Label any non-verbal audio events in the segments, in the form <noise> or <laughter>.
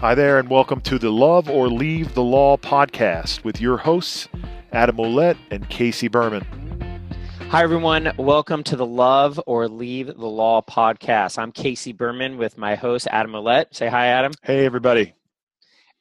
Hi there, and welcome to the Love or Leave the Law podcast with your hosts, Adam Ouellette and Casey Berman. Hi, everyone. Welcome to the Love or Leave the Law podcast. I'm Casey Berman with my host, Adam Ouellette. Say hi, Adam. Hey, everybody.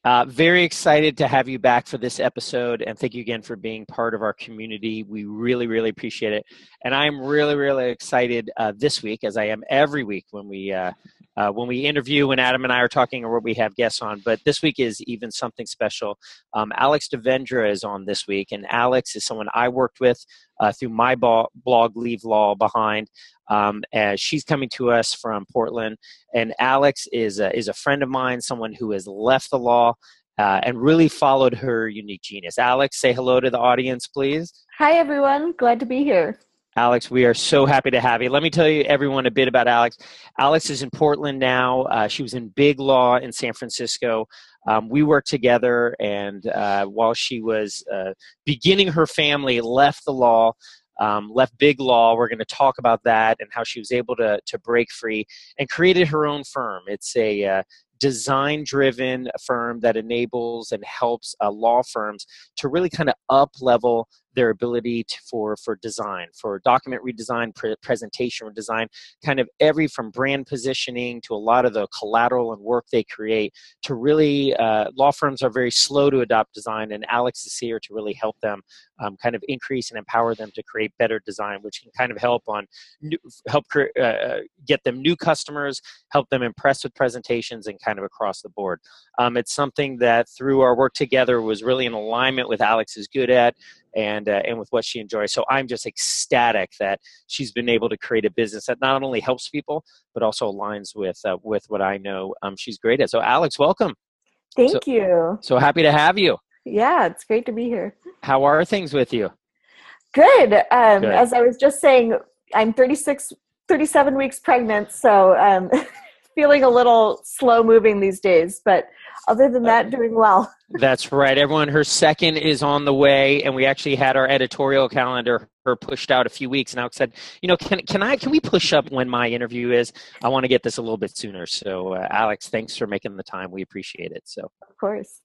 Uh, very excited to have you back for this episode, and thank you again for being part of our community. We really, really appreciate it. And I'm really, really excited uh, this week, as I am every week when we uh, uh, when we interview, when Adam and I are talking, or what we have guests on. But this week is even something special. Um, Alex Devendra is on this week, and Alex is someone I worked with uh, through my blog, Leave Law Behind. Um, she's coming to us from Portland, and Alex is a, is a friend of mine, someone who has left the law uh, and really followed her unique genius. Alex, say hello to the audience, please. Hi, everyone. Glad to be here. Alex, we are so happy to have you. Let me tell you, everyone, a bit about Alex. Alex is in Portland now. Uh, she was in Big Law in San Francisco. Um, we worked together, and uh, while she was uh, beginning her family, left the law um, left Big Law. We're going to talk about that and how she was able to, to break free and created her own firm. It's a uh, design driven firm that enables and helps uh, law firms to really kind of up level their ability to, for for design for document redesign pre- presentation redesign kind of every from brand positioning to a lot of the collateral and work they create to really uh, law firms are very slow to adopt design and alex is here to really help them um, kind of increase and empower them to create better design which can kind of help on new, help uh, uh, get them new customers help them impress with presentations and kind of across the board. Um, it's something that through our work together was really in alignment with alex is good at and uh, and with what she enjoys. So I'm just ecstatic that she's been able to create a business that not only helps people but also aligns with uh, with what I know um, she's great at. So Alex, welcome. Thank so, you. So happy to have you. Yeah, it's great to be here. How are things with you? Good. Um, Good. As I was just saying, I'm 36, 37 weeks pregnant, so um, <laughs> feeling a little slow moving these days, but other than that, doing well. That's right. Everyone, her second is on the way, and we actually had our editorial calendar her pushed out a few weeks. And I said, you know, can can I can we push up when my interview is? I want to get this a little bit sooner. So, uh, Alex, thanks for making the time. We appreciate it. So, of course.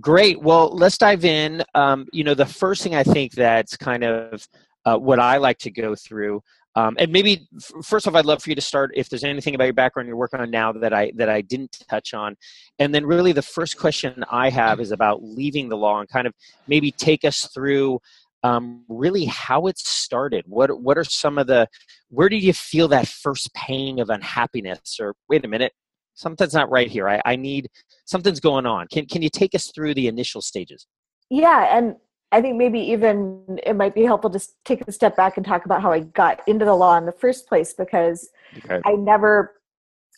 Great. Well, let's dive in. Um, you know, the first thing I think that's kind of uh, what I like to go through um, and maybe first off, I'd love for you to start if there's anything about your background you're working on now that I that I didn't touch on, and then really the first question I have is about leaving the law and kind of maybe take us through um, really how it started. What what are some of the where did you feel that first pang of unhappiness or wait a minute something's not right here. I, I need something's going on. Can can you take us through the initial stages? Yeah, and I think maybe even it might be helpful to take a step back and talk about how I got into the law in the first place because okay. I never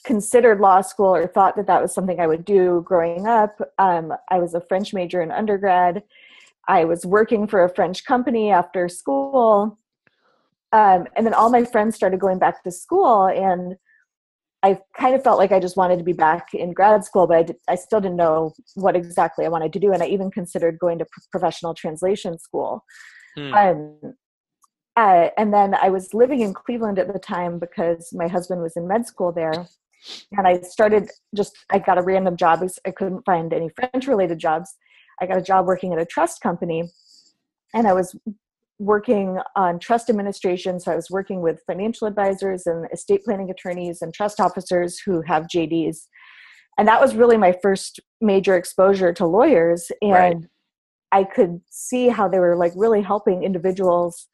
considered law school or thought that that was something I would do growing up. Um, I was a French major in undergrad. I was working for a French company after school. Um, and then all my friends started going back to school and I kind of felt like I just wanted to be back in grad school, but I, did, I still didn't know what exactly I wanted to do. And I even considered going to professional translation school. Hmm. Um, uh, and then I was living in Cleveland at the time because my husband was in med school there. And I started just, I got a random job. because I couldn't find any French related jobs. I got a job working at a trust company. And I was working on trust administration. So I was working with financial advisors and estate planning attorneys and trust officers who have JDs. And that was really my first major exposure to lawyers. And right. I could see how they were like really helping individuals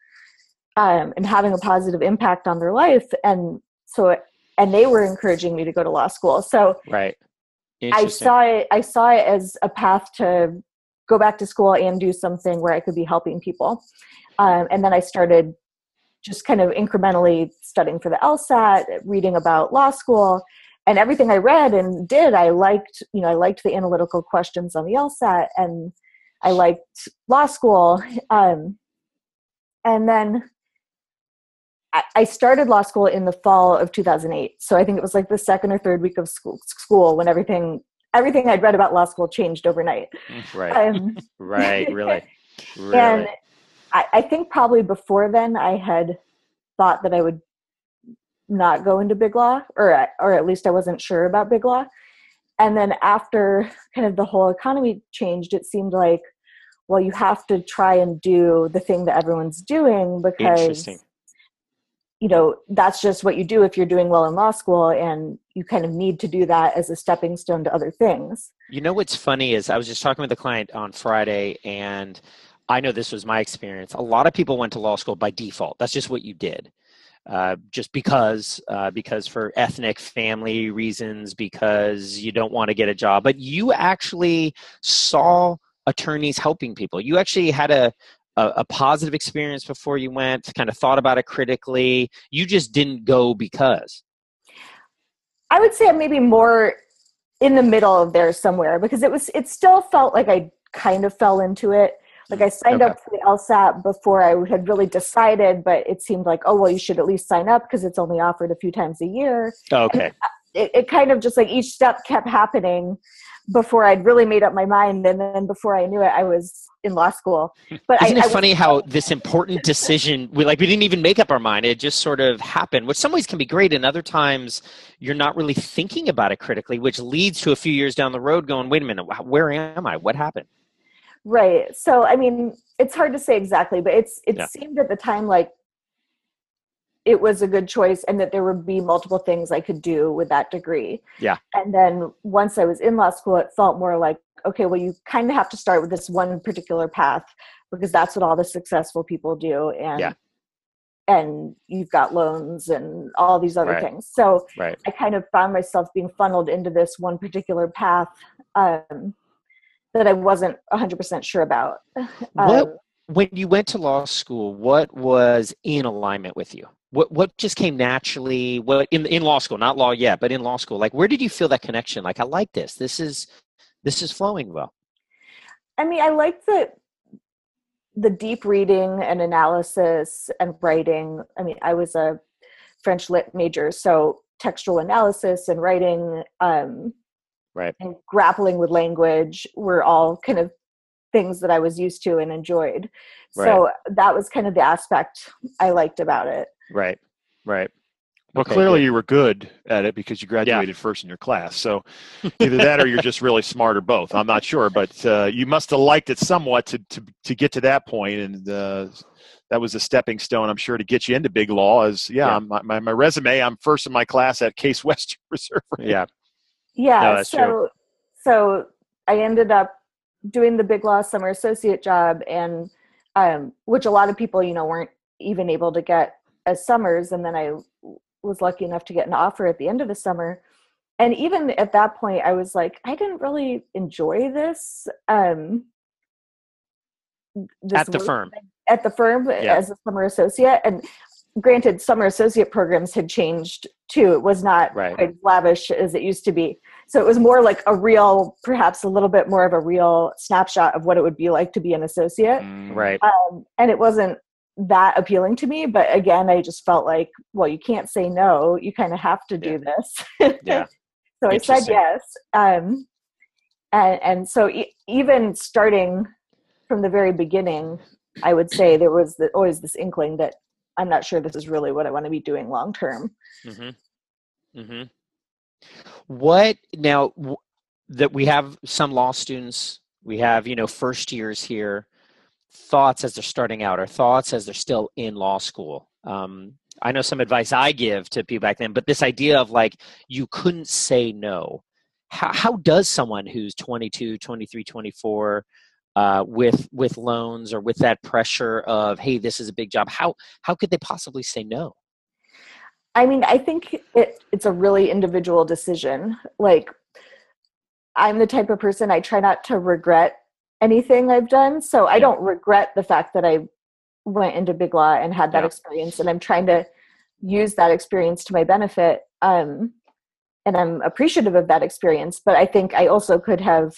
um, and having a positive impact on their life. And so, and they were encouraging me to go to law school. So, right. I saw it. I saw it as a path to go back to school and do something where I could be helping people. Um, and then I started just kind of incrementally studying for the LSAT, reading about law school, and everything I read and did, I liked. You know, I liked the analytical questions on the LSAT, and I liked law school. Um, and then I started law school in the fall of 2008. So I think it was like the second or third week of school, school when everything everything I'd read about law school changed overnight. Right. Um, <laughs> right. Really. <laughs> Really. And I, I think probably before then I had thought that I would not go into big law or or at least I wasn't sure about big law. And then after <laughs> kind of the whole economy changed, it seemed like well you have to try and do the thing that everyone's doing because you know that's just what you do if you're doing well in law school and you kind of need to do that as a stepping stone to other things. You know what's funny is i was just talking with a client on friday and i know this was my experience. A lot of people went to law school by default. That's just what you did uh, just because uh, because for ethnic family reasons because you don't want to get a job. But you actually saw attorneys helping people. You actually had a, a, a positive experience before you went kind of thought about it critically you just didn't go because i would say maybe more in the middle of there somewhere because it was it still felt like i kind of fell into it like I signed okay. up for the LSAT before I had really decided, but it seemed like, oh well, you should at least sign up because it's only offered a few times a year. Okay. It, it, kind of just like each step kept happening before I'd really made up my mind, and then before I knew it, I was in law school. But isn't I, it I funny how this important decision, we like we didn't even make up our mind; it just sort of happened. Which some ways can be great, and other times you're not really thinking about it critically, which leads to a few years down the road going, "Wait a minute, where am I? What happened?" Right. So I mean, it's hard to say exactly, but it's it yeah. seemed at the time like it was a good choice and that there would be multiple things I could do with that degree. Yeah. And then once I was in law school, it felt more like, okay, well, you kind of have to start with this one particular path because that's what all the successful people do. And yeah. and you've got loans and all these other right. things. So right. I kind of found myself being funneled into this one particular path. Um, that I wasn't 100% sure about. What, um, when you went to law school, what was in alignment with you? What what just came naturally? What in in law school, not law yet, but in law school, like where did you feel that connection? Like I like this. This is this is flowing well. I mean, I like the the deep reading and analysis and writing. I mean, I was a French lit major, so textual analysis and writing um, right and grappling with language were all kind of things that i was used to and enjoyed right. so that was kind of the aspect i liked about it right right well, okay, clearly good. you were good at it because you graduated yeah. first in your class. So <laughs> either that or you're just really smart or both. I'm not sure, but uh, you must have liked it somewhat to, to, to get to that point, and uh, that was a stepping stone, I'm sure, to get you into big law. Is yeah, yeah. My, my resume, I'm first in my class at Case <laughs> Western Reserve. Yeah, yeah. No, so true. so I ended up doing the big law summer associate job and um, which a lot of people, you know, weren't even able to get as summers. And then I was lucky enough to get an offer at the end of the summer. And even at that point, I was like, I didn't really enjoy this. Um, this at the firm. At the firm yeah. as a summer associate. And granted summer associate programs had changed too it was not right. quite lavish as it used to be so it was more like a real perhaps a little bit more of a real snapshot of what it would be like to be an associate mm, right um, and it wasn't that appealing to me but again i just felt like well you can't say no you kind of have to do yeah. this yeah <laughs> so i said yes um, and, and so e- even starting from the very beginning i would say there was the, always this inkling that I'm not sure this is really what I want to be doing long term. Mm-hmm. Mm-hmm. What now w- that we have some law students, we have you know first years here. Thoughts as they're starting out, or thoughts as they're still in law school. Um, I know some advice I give to people back then, but this idea of like you couldn't say no. How, how does someone who's 22, 23, 24 uh, with with loans or with that pressure of hey this is a big job how how could they possibly say no i mean i think it, it's a really individual decision like i'm the type of person i try not to regret anything i've done so i don't regret the fact that i went into big law and had that yeah. experience and i'm trying to use that experience to my benefit um, and i'm appreciative of that experience but i think i also could have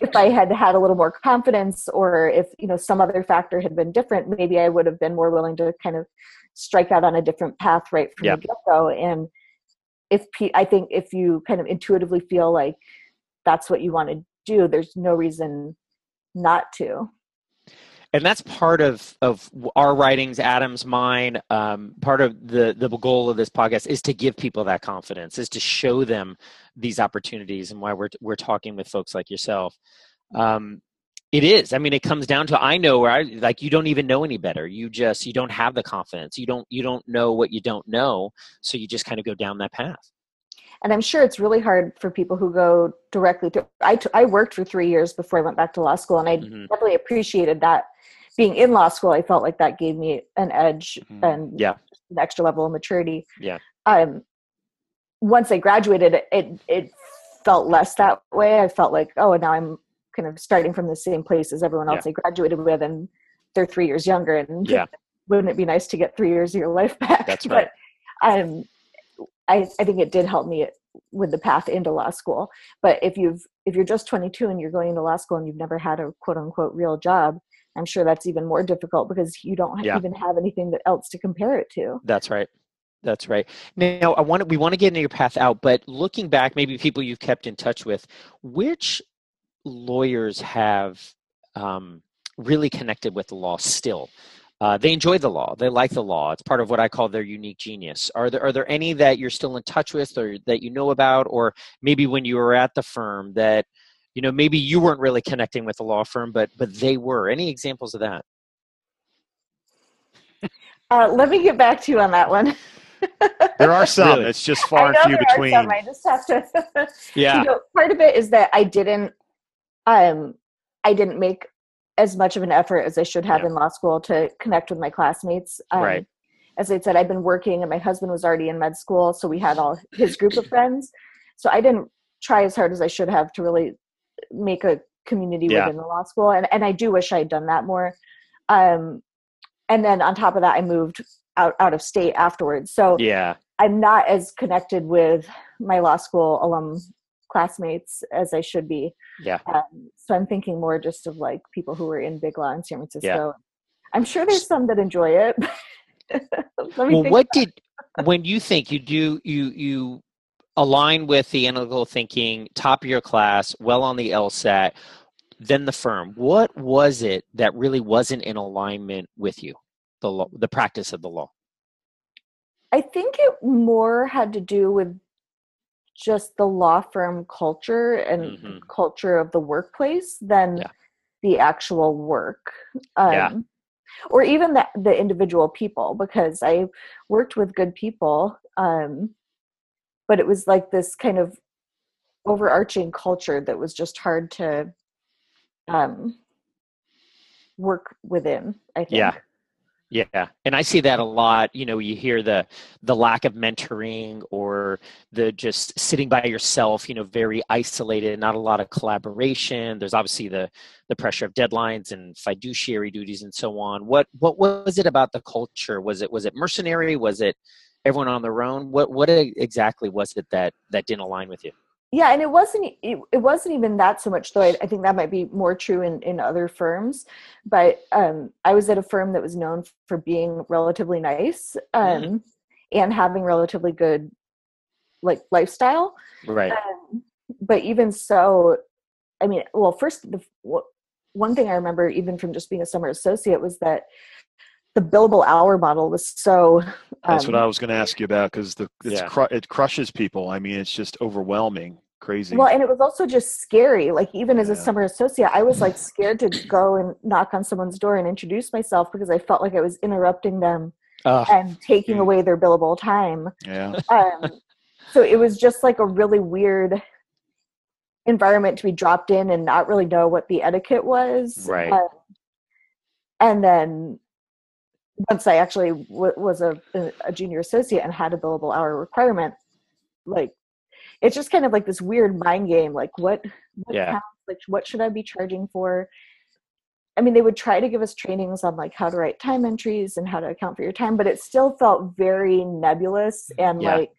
if I had had a little more confidence or if you know some other factor had been different, maybe I would have been more willing to kind of strike out on a different path right from the get go. And if I think if you kind of intuitively feel like that's what you want to do, there's no reason not to. and that's part of of our writings adam's mine um, part of the the goal of this podcast is to give people that confidence is to show them these opportunities and why we're we're talking with folks like yourself. Um, it is. I mean it comes down to i know where i like you don't even know any better. You just you don't have the confidence. You don't you don't know what you don't know. So you just kind of go down that path and i'm sure it's really hard for people who go directly to I, t- I worked for three years before i went back to law school and i mm-hmm. definitely appreciated that. Being in law school i felt like that gave me an edge mm-hmm. and yeah. an extra level of maturity. Yeah. Um once i graduated it it felt less that way. I felt like oh now i'm kind of starting from the same place as everyone else yeah. i graduated with and they're three years younger and yeah. <laughs> wouldn't it be nice to get three years of your life <laughs> back? That's right. But um I, I think it did help me with the path into law school. But if you've if you're just 22 and you're going into law school and you've never had a quote unquote real job, I'm sure that's even more difficult because you don't yeah. even have anything that else to compare it to. That's right. That's right. Now, I want to, we want to get into your path out, but looking back, maybe people you've kept in touch with, which lawyers have um, really connected with the law still? Uh, they enjoy the law. They like the law. It's part of what I call their unique genius. Are there are there any that you're still in touch with, or that you know about, or maybe when you were at the firm that you know maybe you weren't really connecting with the law firm, but but they were. Any examples of that? Uh, let me get back to you on that one. <laughs> there are some. Really? It's just far and few between. I just have to. <laughs> yeah. You know, part of it is that I didn't. Um, I didn't make as much of an effort as I should have yeah. in law school to connect with my classmates. Um, right. As I said, I've been working, and my husband was already in med school, so we had all his group of friends. So I didn't try as hard as I should have to really make a community yeah. within the law school, and and I do wish I had done that more. Um, and then on top of that, I moved out out of state afterwards. So yeah, I'm not as connected with my law school alum classmates as I should be. Yeah. Um, so I'm thinking more just of like people who were in Big Law in San Francisco. Yeah. I'm sure there's some that enjoy it. <laughs> well, what did when you think you do you you align with the analytical thinking, top of your class, well on the LSAT, then the firm. What was it that really wasn't in alignment with you, the law, the practice of the law? I think it more had to do with just the law firm culture and mm-hmm. culture of the workplace than yeah. the actual work. Um, yeah. Or even the, the individual people, because I worked with good people, um, but it was like this kind of overarching culture that was just hard to um, work within, I think. Yeah. Yeah, and I see that a lot. You know, you hear the the lack of mentoring or the just sitting by yourself. You know, very isolated, not a lot of collaboration. There's obviously the the pressure of deadlines and fiduciary duties and so on. What what was it about the culture? Was it was it mercenary? Was it everyone on their own? What what exactly was it that that didn't align with you? Yeah and it wasn't it, it wasn't even that so much though I, I, think that might be more true in in other firms but um i was at a firm that was known for being relatively nice um mm-hmm. and having relatively good like lifestyle right um, but even so i mean well first the one thing i remember even from just being a summer associate was that the billable hour model was so. Um, That's what um, I was going to ask you about because the yeah. cru- it crushes people. I mean, it's just overwhelming, crazy. Well, and it was also just scary. Like even as a summer associate, I was like scared to go and knock on someone's door and introduce myself because I felt like I was interrupting them uh, and taking away their billable time. Yeah. <laughs> Um, so it was just like a really weird environment to be dropped in and not really know what the etiquette was. Right. Um, and then once I actually w- was a, a junior associate and had a billable hour requirement, like it's just kind of like this weird mind game. Like what, what yeah. Counts? like what should I be charging for? I mean, they would try to give us trainings on like how to write time entries and how to account for your time, but it still felt very nebulous and yeah. like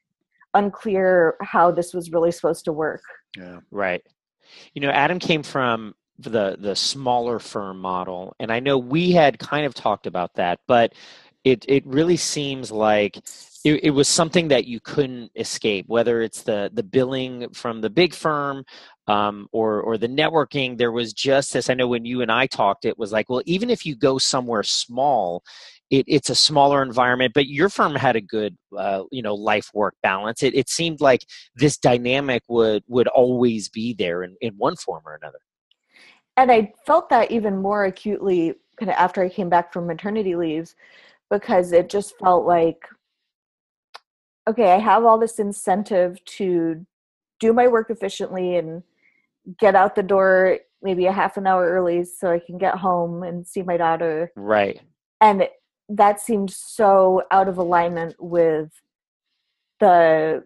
unclear how this was really supposed to work. Yeah. Right. You know, Adam came from the the smaller firm model. And i know we had kind of talked about that but it it really seems like it, it, was something that you couldn't escape whether it's the the billing from the big firm um, or or the networking. There was just this i know when you and i talked it was like well even if you go somewhere small it, it's a smaller environment but your firm had a good uh, you know life work balance. It, it seemed like this dynamic would would always be there in, in one form or another and i felt that even more acutely kind of after i came back from maternity leaves because it just felt like okay i have all this incentive to do my work efficiently and get out the door maybe a half an hour early so i can get home and see my daughter. Right. And that seemed so out of alignment with the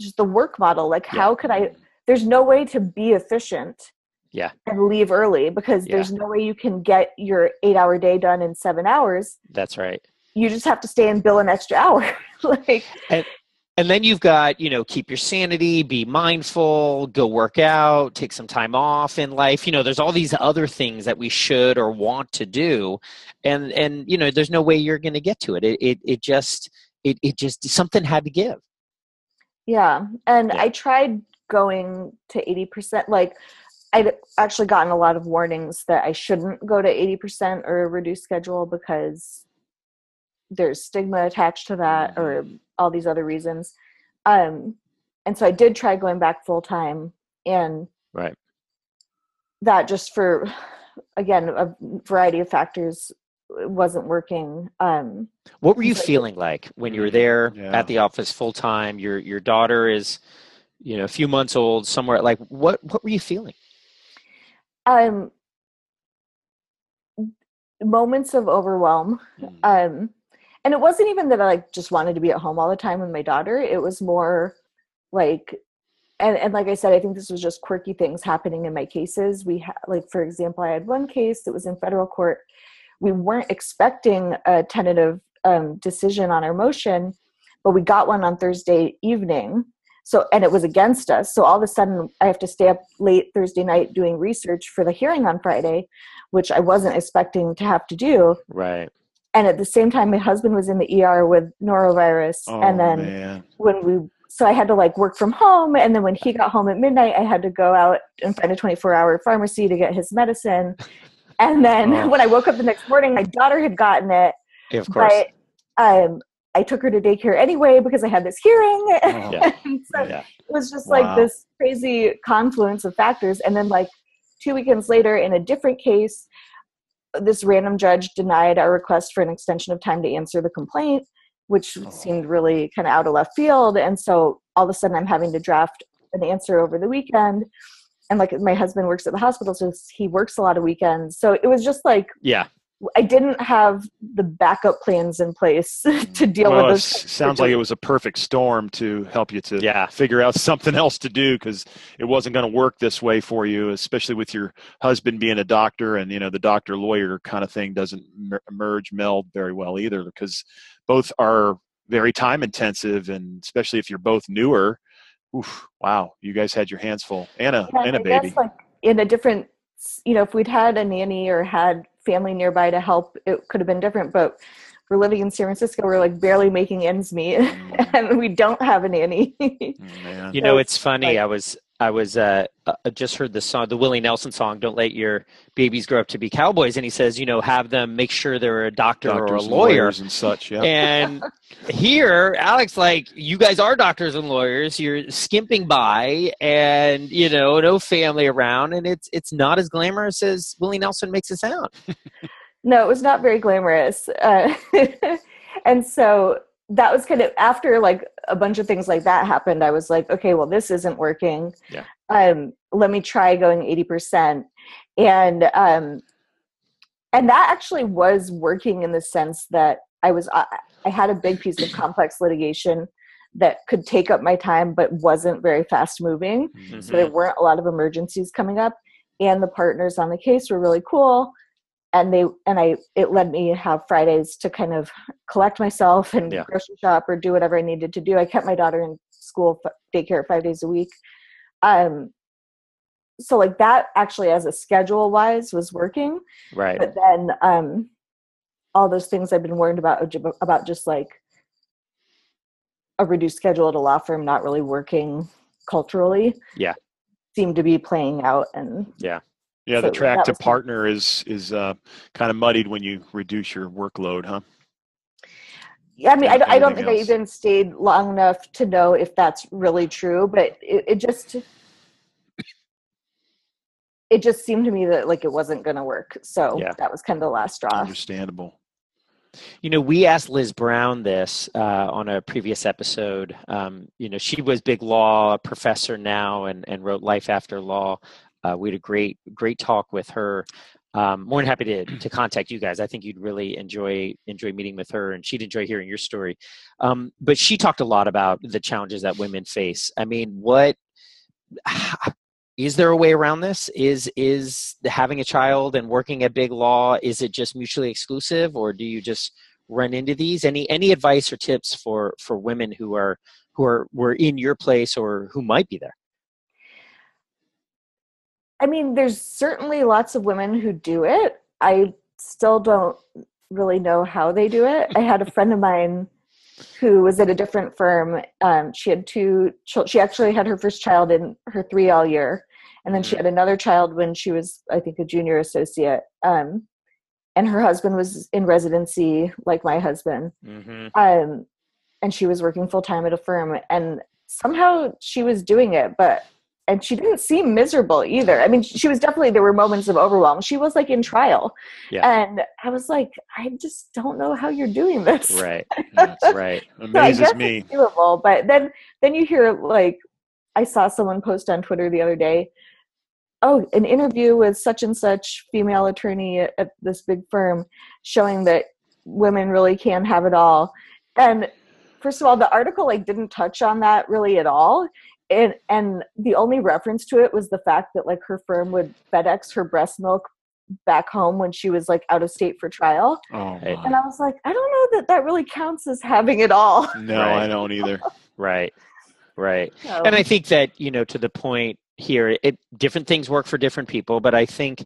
just the work model. Like yeah. how could i there's no way to be efficient yeah. and leave early because yeah. there's no way you can get your eight hour day done in seven hours. That's right. You just have to stay and bill an extra hour. <laughs> Like and, and then you've got you know keep your sanity be mindful go work out take some time off in life. You know there's all these other things that we should or want to do. And and you know there's no way you're going to get to it. It it, it just it, it just something had to give. Yeah. And yeah. i tried going to 80% like I'd actually gotten a lot of warnings that I shouldn't go to 80% or a reduced schedule because there's stigma attached to that or mm-hmm. all these other reasons. Um, and so I did try going back full time and right that just for again a variety of factors wasn't working. Um, what were you feeling like when you were there yeah. at the office full time? Your your daughter is, you know, a few months old, somewhere. Like, what what were you feeling? Um, moments of overwhelm. Mm. Um, and it wasn't even that I like just wanted to be at home all the time with my daughter. It was more like and, and like I said, I think this was just quirky things happening in my cases. We had, like, for example, I had one case that was in federal court. We weren't expecting a tentative um, decision on our motion, but we got one on Thursday evening. So, and it was against us. So all of a sudden, I have to stay up late Thursday night doing research for the hearing on Friday, which I wasn't expecting to have to do. Right and at the same time my husband was in the ER with norovirus oh, and then man. when we so I had to like work from home and then when he <laughs> got home at midnight I had to go out and find a 24 hour pharmacy to get his medicine and then oh. <laughs> when I woke up the next morning my daughter had gotten it yeah, of course but um I took her to daycare anyway because I had this hearing <laughs> oh, yeah. so yeah. it was just wow. like this crazy confluence of factors and then like two weekends later in a different case this random judge denied our request for an extension of time to answer the complaint, which oh. seemed really kind of out of left field. And so all of a sudden, I'm having to draft an answer over the weekend. And like my husband works at the hospital, so he works a lot of weekends. So it was just like, yeah, I didn't have the backup plans in place <laughs> to mm-hmm. deal well, with this. Sounds like it was a perfect storm to help you to yeah. figure out <laughs> something else to do because it wasn't going to work this way for you, especially with your husband being a doctor and you know the doctor lawyer kind of thing doesn't merge meld very well either because both are very time intensive and especially if you're both newer. Oof, wow, you guys had your hands full and a yeah, and a baby. like in a different, you know, if we'd had a nanny or had family nearby to help, it could have been different. But we're living in San Francisco. We're like barely making ends meet, mm. <laughs> and we don't have a nanny. oh, you know, it's funny. Like, I was I was uh, uh, just heard the song, the Willie Nelson song, "Don't Let Your Babies Grow Up to Be Cowboys," and he says, you know, have them make sure they're a doctor doctors or a lawyer and such. Yeah. And here, Alex, like you guys are doctors and lawyers. You're skimping by, and you know, no family around, and it's it's not as glamorous as Willie Nelson makes it sound. <laughs> no, it was not very glamorous, uh, <laughs> and so that was kind of after like a bunch of things like that happened i was like okay well this isn't working. Yeah. Um let me try going 80% and um and that actually was working in the sense that i was i, I had a big piece of <clears throat> complex litigation that could take up my time but wasn't very fast moving. Mm-hmm. so there weren't a lot of emergencies coming up and the partners on the case were really cool and they and I it led me have Fridays to kind of collect myself and yeah. grocery shop or do whatever I needed to do. I kept my daughter in school daycare five days a week. Um, so like that actually as a schedule wise was working. Right. But then um all those things I've been warned about about just like a reduced schedule at a law firm not really working culturally. Yeah. Seem to be playing out and yeah. Yeah, so the track to partner is is uh, kind of muddied when you reduce your workload, huh? Yeah, I mean, I, I don't think else. I even stayed long enough to know if that's really true, but it, it just it just seemed to me that like it wasn't going to work. So yeah. that was kind of the last straw. Understandable. You know, we asked Liz Brown this uh, on a previous episode. Um, you know, she was big law professor now and, and wrote Life After Law. Uh, we had a great, great talk with her. Um, more than happy to, <clears throat> to contact you guys. I think you'd really enjoy enjoy meeting with her, and she'd enjoy hearing your story. Um, but she talked a lot about the challenges that women face. I mean, what <sighs> is there a way around this is is having a child and working at big law is it just mutually exclusive or do you just run into these any any advice or tips for for women who are who are were in your place or who might be there i mean there's certainly lots of women who do it i still don't really know how they do it i had a friend of mine who was at a different firm. Um, she had two. She actually had her first child in her 3L year, and then she mm-hmm. had another child when she was, I think, a junior associate. Um, and her husband was in residency, like my husband. Mm-hmm. Um, and she was working full time at a firm, and somehow she was doing it, but and she didn't seem miserable either. I mean, she was definitely there were moments of overwhelm. She was like in trial, yeah. and I was like, I just don't know how you're doing this. Right, <laughs> that's right. Amazes so me. doable, but then then you hear like I saw someone post on Twitter the other day. Oh, an interview with such and such female attorney at, at this big firm, showing that women really can have it all. And first of all, the article like didn't touch on that really at all and and the only reference to it was the fact that like her firm would FedEx her breast milk back home when she was like out of state for trial. Oh, and I was like, I don't know that that really counts as having it all. No, right. I don't either. right, right. So. And I think that you know to the point here, it different things work for different people, but I think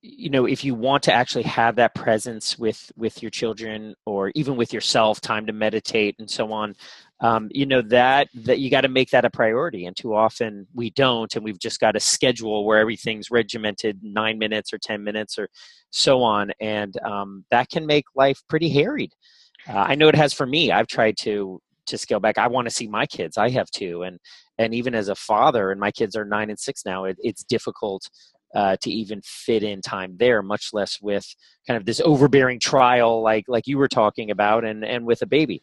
you know if you want to actually have that presence with with your children or even with yourself time to meditate and so on um, you know that that you got to make that a priority and too often we don't and we've just got a schedule where everything's regimented nine minutes or ten minutes or so on and um, that can make life pretty harried uh, i know it has for me i've tried to to scale back i want to see my kids i have two and and even as a father and my kids are nine and six now it, it's difficult uh, to even fit in time there, much less with kind of this overbearing trial like like you were talking about, and and with a baby.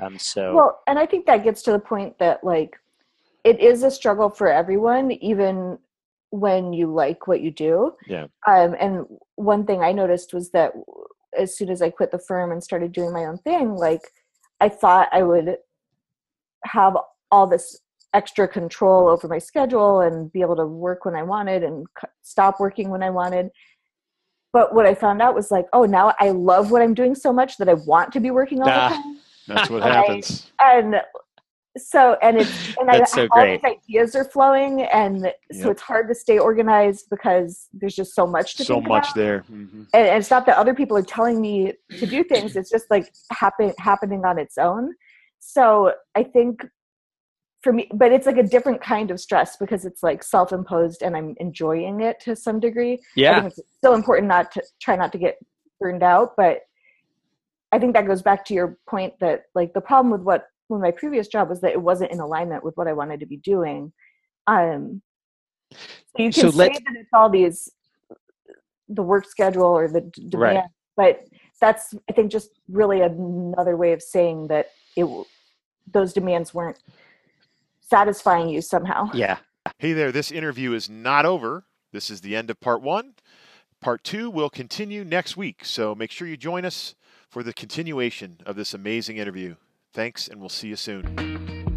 Um, so well, and I think that gets to the point that like it is a struggle for everyone, even when you like what you do. Yeah. Um, and one thing I noticed was that as soon as I quit the firm and started doing my own thing, like I thought I would have all this extra control over my schedule and be able to work when I wanted and stop working when I wanted. But what I found out was like, oh, now I love what I'm doing so much that I want to be working all the time. That's what happens. and so and it's and I, so all these ideas are flowing and yep. so it's hard to stay organized because there's just so much to so much about. there mm-hmm. and, and, it's not that other people are telling me to do things it's just like happen happening on its own so i think for me but it's like a different kind of stress because it's like self-imposed and i'm enjoying it to some degree yeah it's still important not to try not to get burned out but I think that goes back to your point that like the problem with what with my previous job was that it wasn't in alignment with what I wanted to be doing. Um, so you can so say that it's all these the work schedule or the demand, right. but that's I think just really another way of saying that it those demands weren't satisfying you somehow. Yeah. Hey there, this interview is not over. This is the end of part one. Part two will continue next week, so make sure you join us for the continuation of this amazing interview. Thanks, and we'll see you soon.